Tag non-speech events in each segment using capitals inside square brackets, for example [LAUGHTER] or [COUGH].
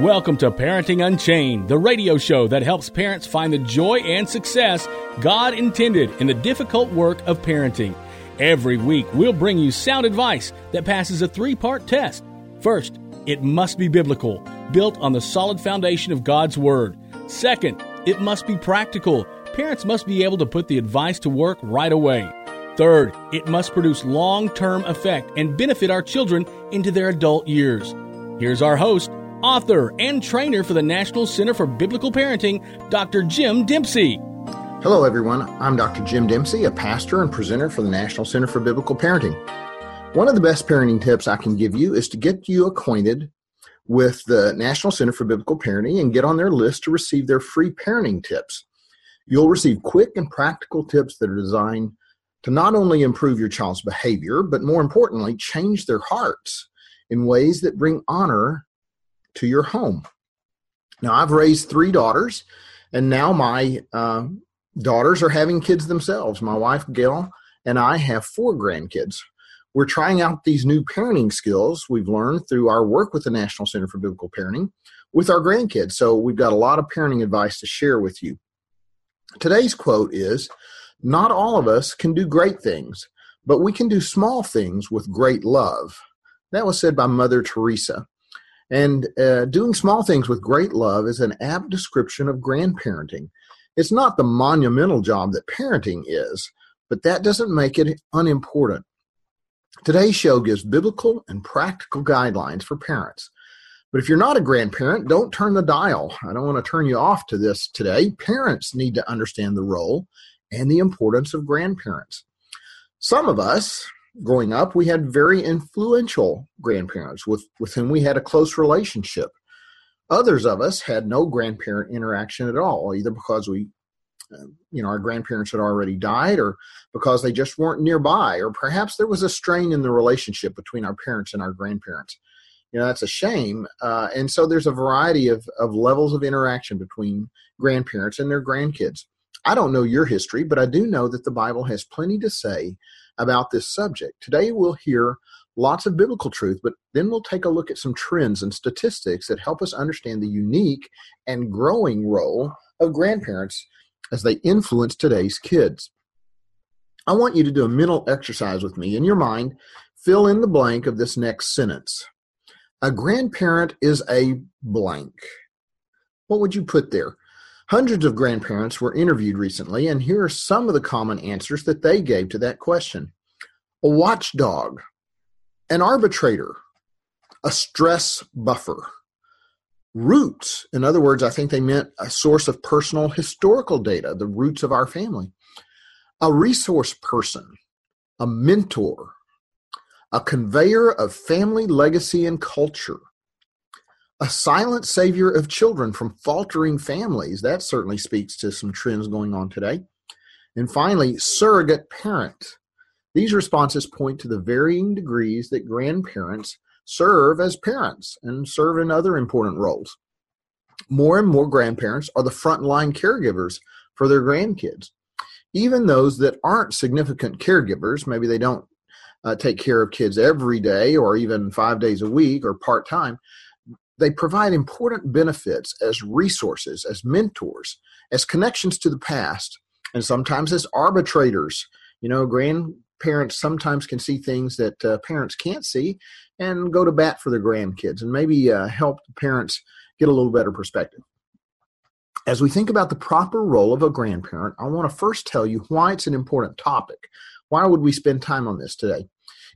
Welcome to Parenting Unchained, the radio show that helps parents find the joy and success God intended in the difficult work of parenting. Every week, we'll bring you sound advice that passes a three part test. First, it must be biblical, built on the solid foundation of God's Word. Second, it must be practical. Parents must be able to put the advice to work right away. Third, it must produce long term effect and benefit our children into their adult years. Here's our host, author, and trainer for the National Center for Biblical Parenting, Dr. Jim Dempsey. Hello, everyone. I'm Dr. Jim Dempsey, a pastor and presenter for the National Center for Biblical Parenting. One of the best parenting tips I can give you is to get you acquainted with the National Center for Biblical Parenting and get on their list to receive their free parenting tips. You'll receive quick and practical tips that are designed to not only improve your child's behavior, but more importantly, change their hearts in ways that bring honor to your home. Now, I've raised three daughters, and now my uh, daughters are having kids themselves. My wife, Gail, and I have four grandkids. We're trying out these new parenting skills we've learned through our work with the National Center for Biblical Parenting with our grandkids. So, we've got a lot of parenting advice to share with you. Today's quote is Not all of us can do great things, but we can do small things with great love. That was said by Mother Teresa. And uh, doing small things with great love is an apt description of grandparenting. It's not the monumental job that parenting is, but that doesn't make it unimportant. Today's show gives biblical and practical guidelines for parents. But if you're not a grandparent, don't turn the dial. I don't want to turn you off to this today. Parents need to understand the role and the importance of grandparents. Some of us, growing up, we had very influential grandparents with, with whom we had a close relationship. Others of us had no grandparent interaction at all, either because we, uh, you know, our grandparents had already died or because they just weren't nearby, or perhaps there was a strain in the relationship between our parents and our grandparents. You know, that's a shame. Uh, and so there's a variety of, of levels of interaction between grandparents and their grandkids. I don't know your history, but I do know that the Bible has plenty to say about this subject. Today we'll hear lots of biblical truth, but then we'll take a look at some trends and statistics that help us understand the unique and growing role of grandparents as they influence today's kids. I want you to do a mental exercise with me. In your mind, fill in the blank of this next sentence. A grandparent is a blank. What would you put there? Hundreds of grandparents were interviewed recently, and here are some of the common answers that they gave to that question. A watchdog, an arbitrator, a stress buffer, roots. In other words, I think they meant a source of personal historical data, the roots of our family, a resource person, a mentor, a conveyor of family legacy and culture, a silent savior of children from faltering families. That certainly speaks to some trends going on today. And finally, surrogate parent. These responses point to the varying degrees that grandparents serve as parents and serve in other important roles. More and more grandparents are the frontline caregivers for their grandkids. Even those that aren't significant caregivers, maybe they don't uh, take care of kids every day or even five days a week or part time, they provide important benefits as resources, as mentors, as connections to the past, and sometimes as arbitrators. You know, grandparents sometimes can see things that uh, parents can't see and go to bat for their grandkids and maybe uh, help the parents get a little better perspective. As we think about the proper role of a grandparent, I want to first tell you why it's an important topic. Why would we spend time on this today?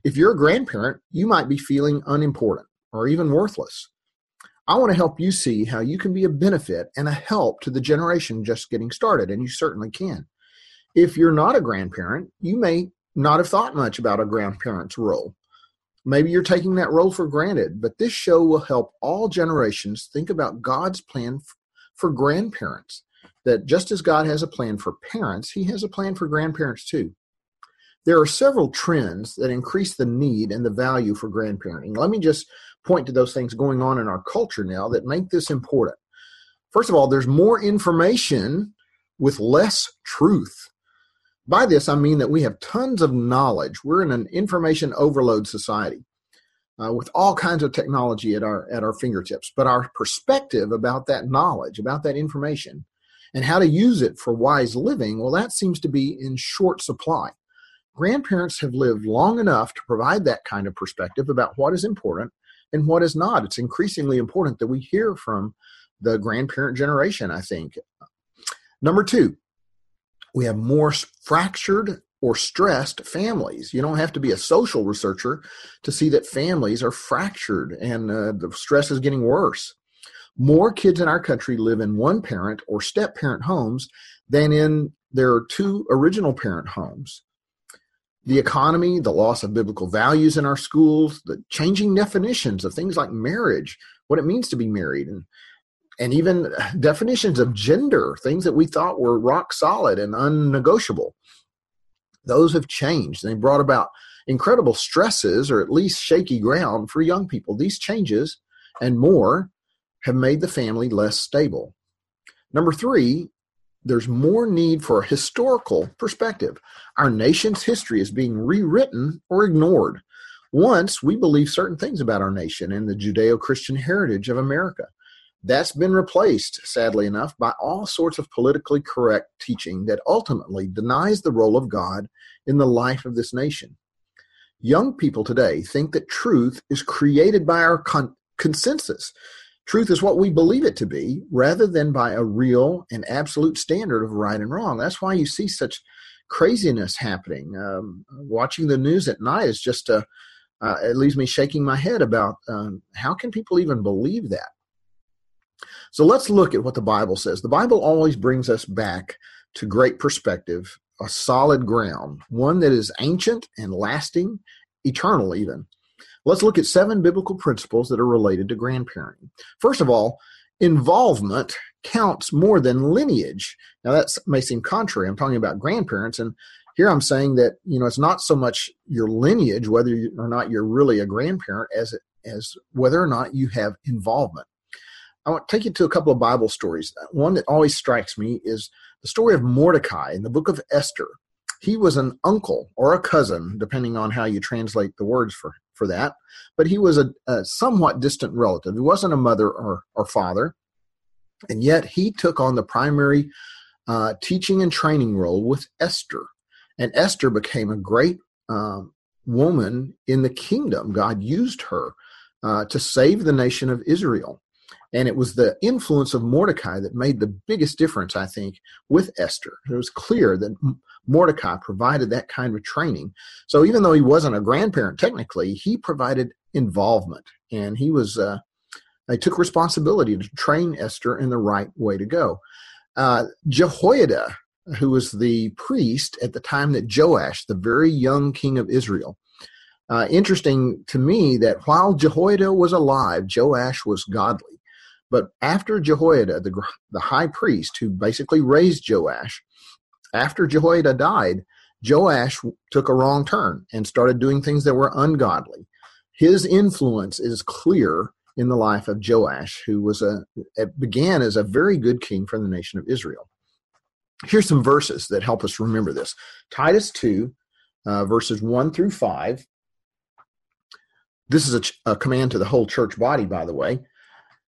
If you're a grandparent, you might be feeling unimportant or even worthless. I want to help you see how you can be a benefit and a help to the generation just getting started, and you certainly can. If you're not a grandparent, you may not have thought much about a grandparent's role. Maybe you're taking that role for granted, but this show will help all generations think about God's plan for grandparents. That just as God has a plan for parents, He has a plan for grandparents too. There are several trends that increase the need and the value for grandparenting. Let me just point to those things going on in our culture now that make this important. First of all, there's more information with less truth. By this, I mean that we have tons of knowledge. We're in an information overload society. uh, with all kinds of technology at our at our fingertips. But our perspective about that knowledge, about that information, and how to use it for wise living, well, that seems to be in short supply. Grandparents have lived long enough to provide that kind of perspective about what is important and what is not. It's increasingly important that we hear from the grandparent generation, I think. Number two, we have more fractured or stressed families. You don't have to be a social researcher to see that families are fractured and uh, the stress is getting worse. More kids in our country live in one parent or step parent homes than in their two original parent homes. The economy, the loss of biblical values in our schools, the changing definitions of things like marriage, what it means to be married, and and even [SIGHS] definitions of gender, things that we thought were rock solid and unnegotiable those have changed. They brought about incredible stresses or at least shaky ground for young people. These changes and more have made the family less stable. Number three, there's more need for a historical perspective. Our nation's history is being rewritten or ignored. Once we believed certain things about our nation and the Judeo Christian heritage of America. That's been replaced, sadly enough, by all sorts of politically correct teaching that ultimately denies the role of God in the life of this nation. Young people today think that truth is created by our con- consensus. Truth is what we believe it to be, rather than by a real and absolute standard of right and wrong. That's why you see such craziness happening. Um, watching the news at night is just a, uh, it leaves me shaking my head about um, how can people even believe that? So let's look at what the Bible says. The Bible always brings us back to great perspective, a solid ground, one that is ancient and lasting, eternal even. Let's look at seven biblical principles that are related to grandparenting. First of all, involvement counts more than lineage. Now that may seem contrary. I'm talking about grandparents and here I'm saying that you know it's not so much your lineage whether or not you're really a grandparent as as whether or not you have involvement. I want to take you to a couple of Bible stories. One that always strikes me is the story of Mordecai in the book of Esther. He was an uncle or a cousin, depending on how you translate the words for, for that, but he was a, a somewhat distant relative. He wasn't a mother or, or father, and yet he took on the primary uh, teaching and training role with Esther. And Esther became a great uh, woman in the kingdom. God used her uh, to save the nation of Israel. And it was the influence of Mordecai that made the biggest difference, I think, with Esther. It was clear that Mordecai provided that kind of training. So even though he wasn't a grandparent technically, he provided involvement, and he was uh, he took responsibility to train Esther in the right way to go. Uh, Jehoiada, who was the priest at the time that Joash, the very young king of Israel, uh, interesting to me that while Jehoiada was alive, Joash was godly. But after Jehoiada, the, the high priest who basically raised Joash, after Jehoiada died, Joash took a wrong turn and started doing things that were ungodly. His influence is clear in the life of Joash, who was a began as a very good king for the nation of Israel. Here's some verses that help us remember this. Titus 2, uh, verses 1 through 5. This is a, a command to the whole church body, by the way.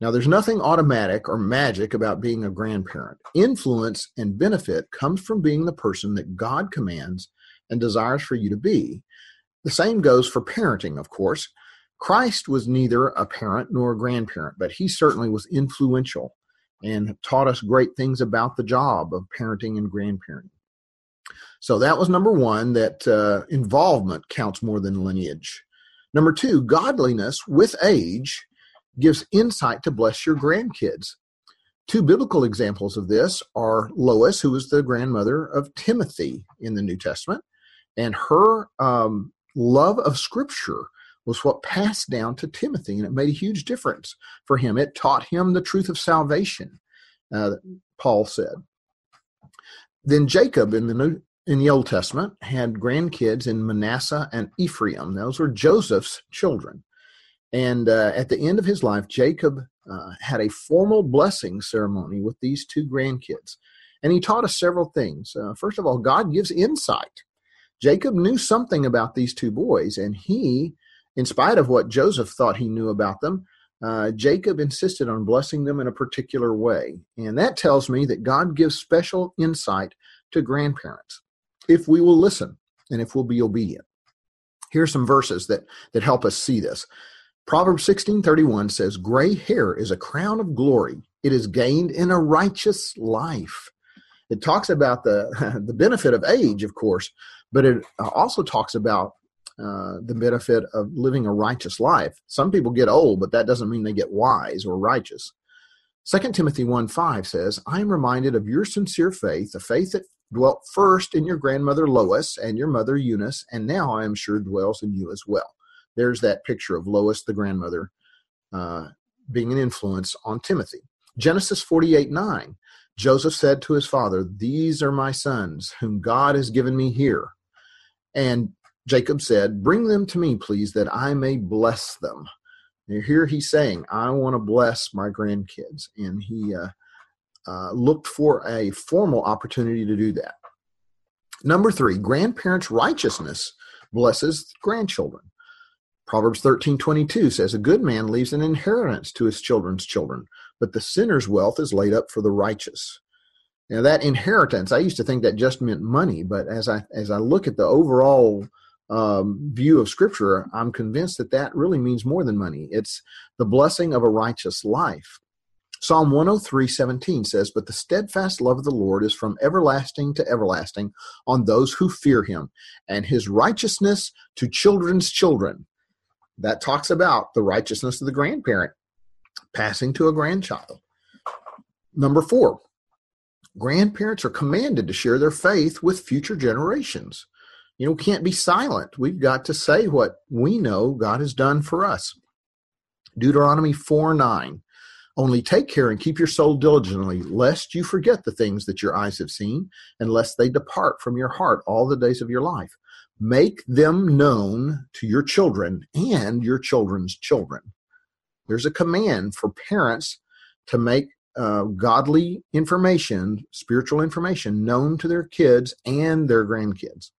Now, there's nothing automatic or magic about being a grandparent. Influence and benefit comes from being the person that God commands and desires for you to be. The same goes for parenting, of course. Christ was neither a parent nor a grandparent, but he certainly was influential and taught us great things about the job of parenting and grandparenting. So that was number one, that uh, involvement counts more than lineage. Number two, godliness with age gives insight to bless your grandkids. Two biblical examples of this are Lois, who was the grandmother of Timothy in the New Testament, and her um, love of Scripture was what passed down to Timothy, and it made a huge difference for him. It taught him the truth of salvation, uh, Paul said. Then Jacob in the New in the Old Testament had grandkids in Manasseh and Ephraim. Those were Joseph's children. And uh, at the end of his life, Jacob uh, had a formal blessing ceremony with these two grandkids. And he taught us several things. Uh, first of all, God gives insight. Jacob knew something about these two boys, and he, in spite of what Joseph thought he knew about them, uh, Jacob insisted on blessing them in a particular way. And that tells me that God gives special insight to grandparents if we will listen and if we'll be obedient. Here are some verses that, that help us see this. Proverbs 16:31 says, "Gray hair is a crown of glory. It is gained in a righteous life." It talks about the [LAUGHS] the benefit of age, of course, but it also talks about uh, the benefit of living a righteous life. Some people get old, but that doesn't mean they get wise or righteous. 2 Timothy 1 5 says, I am reminded of your sincere faith, a faith that dwelt first in your grandmother Lois and your mother Eunice, and now I am sure dwells in you as well. There's that picture of Lois, the grandmother, uh, being an influence on Timothy. Genesis 48 9. Joseph said to his father, These are my sons, whom God has given me here. And Jacob said, Bring them to me, please, that I may bless them. And here he's saying, I want to bless my grandkids. And he uh, uh, looked for a formal opportunity to do that. Number three, grandparents' righteousness blesses grandchildren. Proverbs 13:22 says a good man leaves an inheritance to his children's children, but the sinner's wealth is laid up for the righteous. Now that inheritance, I used to think that just meant money, but as I as I look at the overall um, view of Scripture, I'm convinced that that really means more than money. It's the blessing of a righteous life. Psalm 103:17 says, "But the steadfast love of the Lord is from everlasting to everlasting on those who fear him, and his righteousness to children's children." That talks about the righteousness of the grandparent passing to a grandchild. Number 4, grandparents are commanded to share their faith with future generations. You know, can't be silent. We've got to say what we know God has done for us. Deuteronomy 4 9. Only take care and keep your soul diligently, lest you forget the things that your eyes have seen, and lest they depart from your heart all the days of your life. Make them known to your children and your children's children. There's a command for parents to make uh, godly information, spiritual information, known to their kids and their grandkids.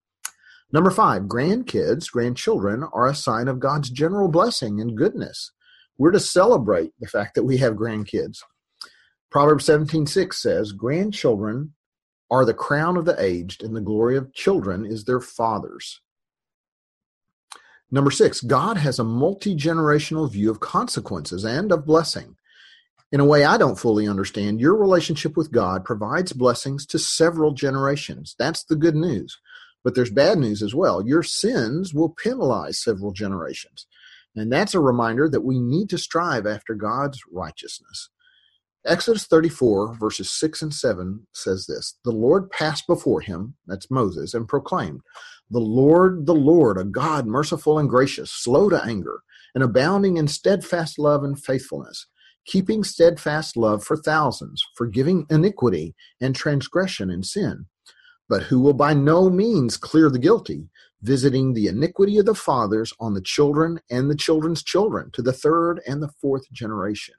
Number five, grandkids, grandchildren are a sign of God's general blessing and goodness. We're to celebrate the fact that we have grandkids. Proverbs 17:6 says, "Grandchildren are the crown of the aged, and the glory of children is their fathers." Number 6, God has a multi-generational view of consequences and of blessing. In a way I don't fully understand, your relationship with God provides blessings to several generations. That's the good news. But there's bad news as well. Your sins will penalize several generations. And that's a reminder that we need to strive after God's righteousness. Exodus 34, verses 6 and 7 says this The Lord passed before him, that's Moses, and proclaimed, The Lord, the Lord, a God merciful and gracious, slow to anger, and abounding in steadfast love and faithfulness, keeping steadfast love for thousands, forgiving iniquity and transgression and sin but who will by no means clear the guilty, visiting the iniquity of the fathers on the children and the children's children to the third and the fourth generation.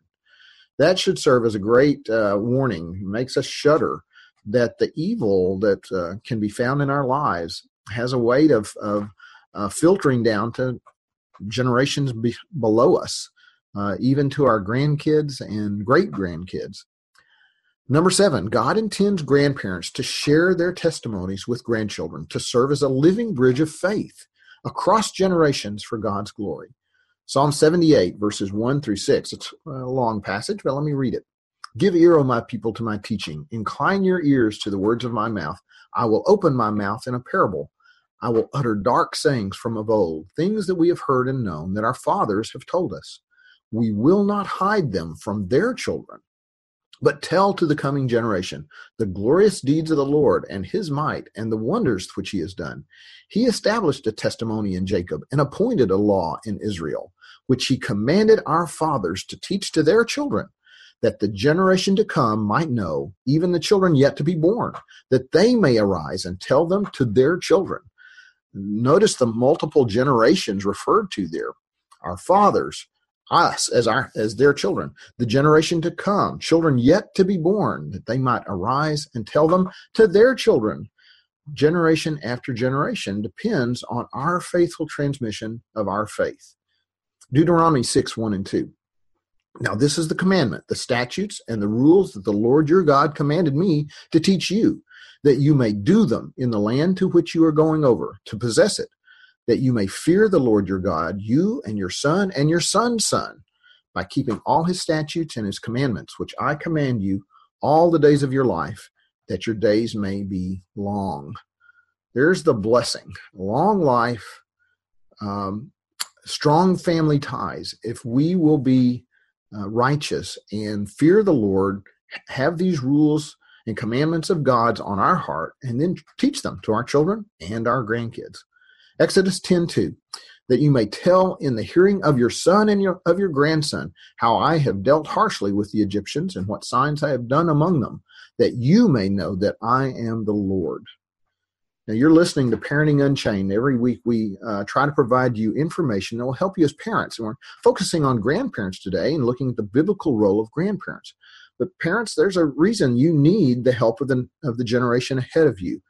That should serve as a great uh, warning, it makes us shudder that the evil that uh, can be found in our lives has a weight of, of uh, filtering down to generations be- below us, uh, even to our grandkids and great grandkids. Number seven, God intends grandparents to share their testimonies with grandchildren to serve as a living bridge of faith across generations for God's glory. Psalm 78, verses 1 through 6. It's a long passage, but let me read it. Give ear, O my people, to my teaching. Incline your ears to the words of my mouth. I will open my mouth in a parable. I will utter dark sayings from of old, things that we have heard and known that our fathers have told us. We will not hide them from their children But tell to the coming generation the glorious deeds of the Lord and his might and the wonders which he has done. He established a testimony in Jacob and appointed a law in Israel, which he commanded our fathers to teach to their children, that the generation to come might know, even the children yet to be born, that they may arise and tell them to their children. Notice the multiple generations referred to there. Our fathers, us as our as their children the generation to come children yet to be born that they might arise and tell them to their children generation after generation depends on our faithful transmission of our faith deuteronomy 6 1 and 2 now this is the commandment the statutes and the rules that the lord your god commanded me to teach you that you may do them in the land to which you are going over to possess it that you may fear the Lord your God, you and your son and your son's son, by keeping all his statutes and his commandments, which I command you all the days of your life, that your days may be long. There's the blessing long life, um, strong family ties. If we will be uh, righteous and fear the Lord, have these rules and commandments of God's on our heart, and then teach them to our children and our grandkids. Exodus 10 2, that you may tell in the hearing of your son and your, of your grandson how I have dealt harshly with the Egyptians and what signs I have done among them, that you may know that I am the Lord. Now, you're listening to Parenting Unchained. Every week, we uh, try to provide you information that will help you as parents. And we're focusing on grandparents today and looking at the biblical role of grandparents. But, parents, there's a reason you need the help of the, of the generation ahead of you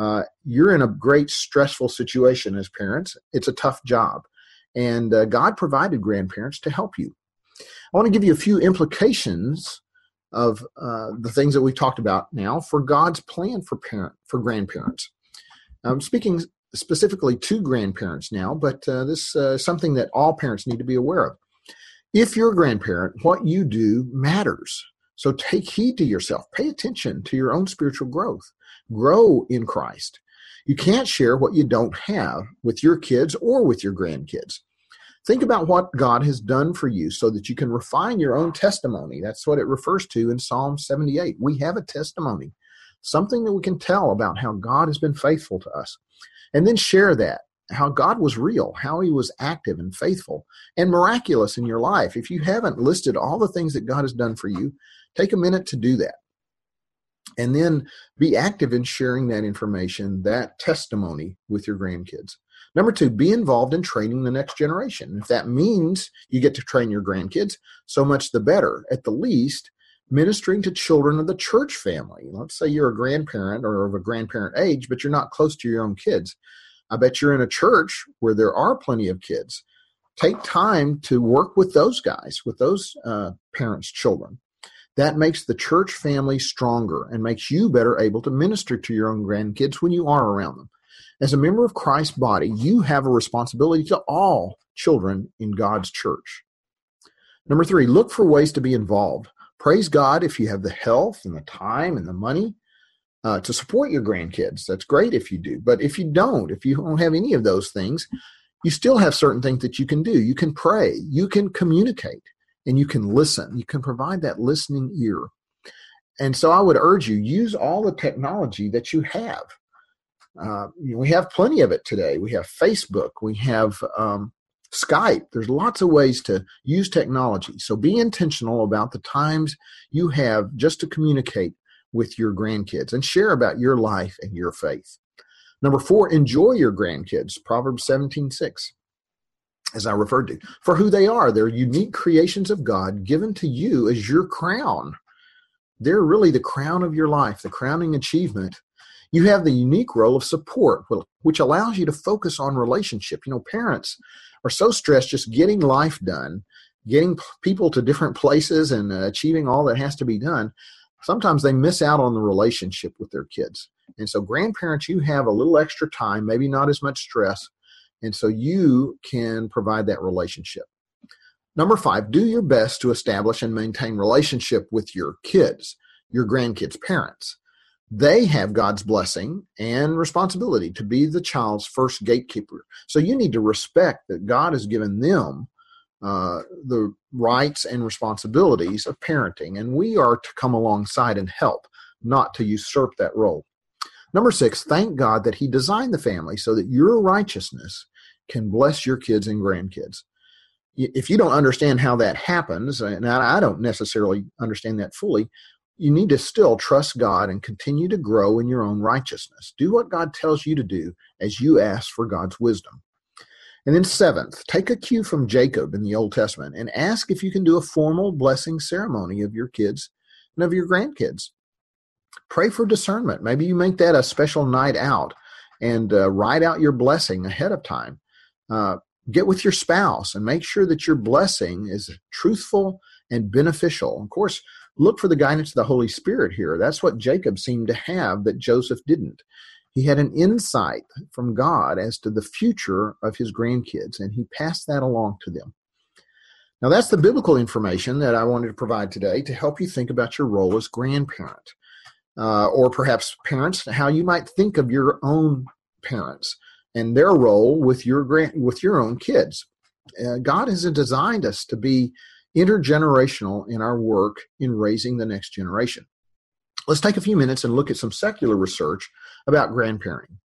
uh, you're in a great stressful situation as parents. It's a tough job. And uh, God provided grandparents to help you. I want to give you a few implications of uh, the things that we've talked about now for God's plan for parent for grandparents. I'm speaking specifically to grandparents now, but uh, this uh, is something that all parents need to be aware of. If you're a grandparent, what you do matters. So take heed to yourself. Pay attention to your own spiritual growth grow in Christ. You can't share what you don't have with your kids or with your grandkids. Think about what God has done for you so that you can refine your own testimony. That's what it refers to in Psalm 78. We have a testimony, something that we can tell about how God has been faithful to us. And then share that, how God was real, how he was active and faithful and miraculous in your life. If you haven't listed all the things that God has done for you, take a minute to do that and then be active in sharing that information, that testimony with your grandkids. Number two, be involved in training the next generation. If that means you get to train your grandkids, so much the better. At the least, ministering to children of the church family. Let's say you're a grandparent or of a grandparent age, but you're not close to your own kids. I bet you're in a church where there are plenty of kids. Take time to work with those guys, with those uh, parents' children. That makes the church family stronger and makes you better able to minister to your own grandkids when you are around them. As a member of Christ's body, you have a responsibility to all children in God's church. Number three, look for ways to be involved. Praise God if you have the health and the time and the money uh, to support your grandkids. That's great if you do. But if you don't, if you don't have any of those things, you still have certain things that you can do. You can pray, you can communicate, and you can listen. You can provide that listening ear. And so I would urge you use all the technology that you have. Uh, we have plenty of it today. We have Facebook. We have um, Skype. There's lots of ways to use technology. So be intentional about the times you have just to communicate with your grandkids and share about your life and your faith. Number four, enjoy your grandkids. Proverbs 17 6 as I referred to, for who they are. They're unique creations of God given to you as your crown. They're really the crown of your life, the crowning achievement. You have the unique role of support, which allows you to focus on relationship. You know, parents are so stressed just getting life done, getting people to different places and uh, achieving all that has to be done. Sometimes they miss out on the relationship with their kids. And so, grandparents, you have a little extra time, maybe not as much stress, and so you can provide that relationship. Number five, do your best to establish and maintain relationship with your kids, your grandkids' parents. They have God's blessing and responsibility to be the child's first gatekeeper. So you need to respect that God has given them uh, the rights and responsibilities of parenting, and we are to come alongside and help, not to usurp that role. Number six, thank God that He designed the family so that your righteousness can bless your kids and grandkids. If you don't understand how that happens, and I don't necessarily understand that fully, you need to still trust God and continue to grow in your own righteousness. Do what God tells you to do as you ask for God's wisdom. And then, seventh, take a cue from Jacob in the Old Testament and ask if you can do a formal blessing ceremony of your kids and of your grandkids. Pray for discernment. Maybe you make that a special night out and uh, write out your blessing ahead of time. Uh, get with your spouse and make sure that your blessing is truthful and beneficial. Of course, look for the guidance of the Holy Spirit here. That's what Jacob seemed to have that Joseph didn't he had an insight from God as to the future of his grandkids, and he passed that along to them. Now, that's the biblical information that I wanted to provide today to help you think about your role as grandparent, uh, or perhaps parents, how you might think of your own parents and their role with your grand, with your own kids. Uh, God has designed us to be intergenerational in our work in raising the next generation. Let's take a few minutes and look at some secular research about grandparenting.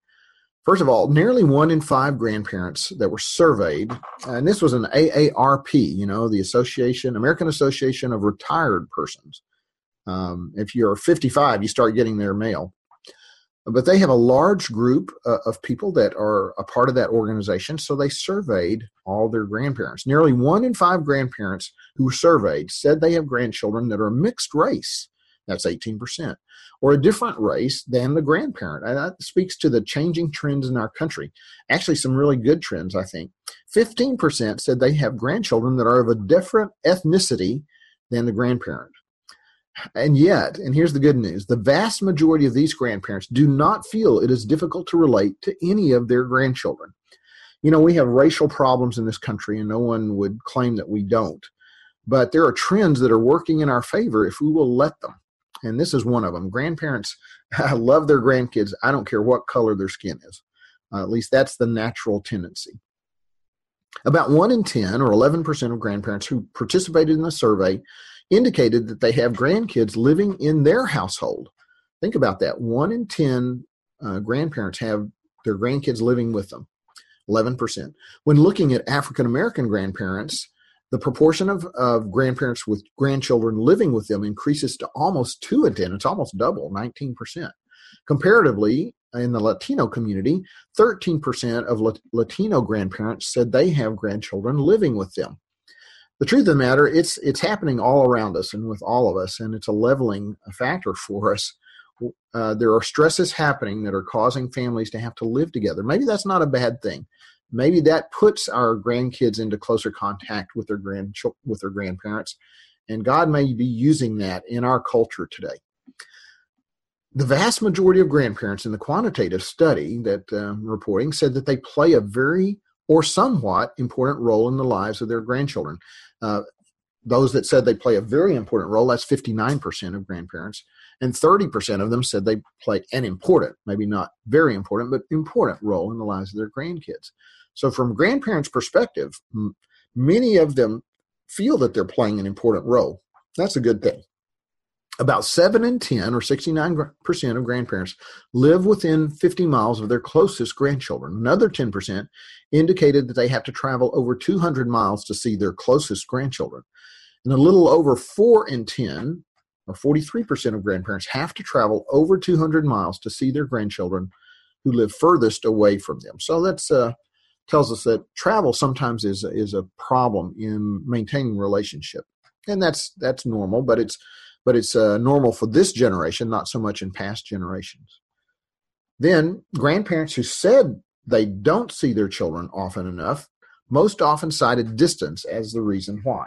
First of all, nearly one in five grandparents that were surveyed, and this was an AARP, you know, the Association, American Association of Retired Persons. Um, if you're 55, you start getting their mail. But they have a large group uh, of people that are a part of that organization, so they surveyed all their grandparents. Nearly one in five grandparents who were surveyed said they have grandchildren that are mixed race. That's 18%. Or a different race than the grandparent. And that speaks to the changing trends in our country. Actually, some really good trends, I think. 15% said they have grandchildren that are of a different ethnicity than the grandparent. And yet, and here's the good news the vast majority of these grandparents do not feel it is difficult to relate to any of their grandchildren. You know, we have racial problems in this country, and no one would claim that we don't. But there are trends that are working in our favor if we will let them and this is one of them. Grandparents [LAUGHS] love their grandkids. I don't care what color their skin is. Uh, at least that's the natural tendency. About 1 in 10, or 11% of grandparents who participated in the survey, indicated that they have grandkids living in their household. Think about that. 1 in 10 uh, grandparents have their grandkids living with them. 11%. When looking at African American grandparents, the proportion of, of grandparents with grandchildren living with them increases to almost 2 in 10. It's almost double, 19%. Comparatively, in the Latino community, 13% of Latino grandparents said they have grandchildren living with them. The truth of the matter, it's it's happening all around us and with all of us, and it's a leveling factor for us. Uh, there are stresses happening that are causing families to have to live together. Maybe that's not a bad thing maybe that puts our grandkids into closer contact with their grand with their grandparents and god may be using that in our culture today the vast majority of grandparents in the quantitative study that um, reporting said that they play a very or somewhat important role in the lives of their grandchildren uh, those that said they play a very important role that's 59% of grandparents and 30% of them said they play an important maybe not very important but important role in the lives of their grandkids so, from grandparents' perspective, many of them feel that they're playing an important role. That's a good thing. About 7 in 10, or 69% of grandparents, live within 50 miles of their closest grandchildren. Another 10% indicated that they have to travel over 200 miles to see their closest grandchildren. And a little over 4 in 10, or 43% of grandparents, have to travel over 200 miles to see their grandchildren who live furthest away from them. So that's uh, tells us that travel sometimes is is a problem in maintaining relationship, and that's that's normal. But it's but it's uh, normal for this generation, not so much in past generations. Then grandparents who said they don't see their children often enough most often cited distance as the reason why,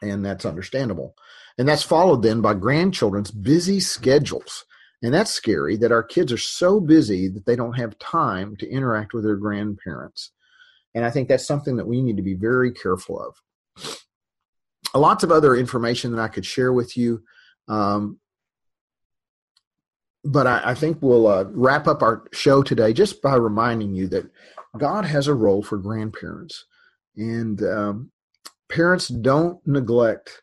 and that's understandable. And that's followed then by grandchildren's busy schedules and that's scary that our kids are so busy that they don't have time to interact with their grandparents. And I think that's something that we need to be very careful of. Lots of other information that I could share with you. Um, but I, I, think we'll uh, wrap up our show today just by reminding you that God has a role for grandparents. And um, parents don't neglect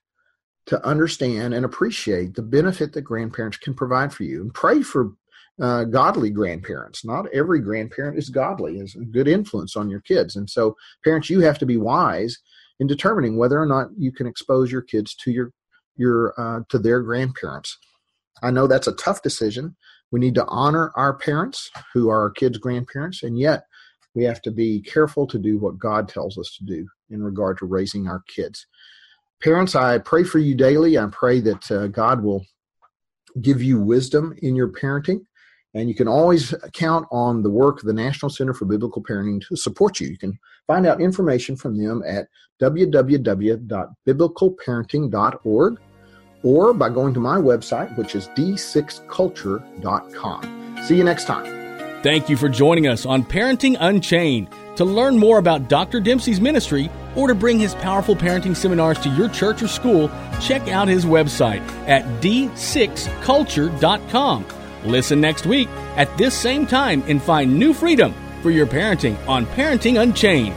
to understand and appreciate the benefit that grandparents can provide for you and pray for uh, godly grandparents. Not every grandparent is godly, is a good influence on your kids. And so, parents, you have to be wise in determining whether or not you can expose your kids to your your uh, to their grandparents. I know that's a tough decision. We need to honor our parents, who are our kids' grandparents, and yet we have to be careful to do what God tells us to do in regard to raising our kids. Parents, I pray for you daily. I pray that uh, God will give you wisdom in your parenting. And you can always count on the work of the National Center for Biblical Parenting to support you. You can find out information from them at www.biblicalparenting.org or by going to my website, which is d6culture.com. See you next time. Thank you for joining us on Parenting Unchained. To learn more about Dr. Dempsey's ministry or to bring his powerful parenting seminars to your church or school, check out his website at d6culture.com. Listen next week at this same time and find new freedom for your parenting on Parenting Unchained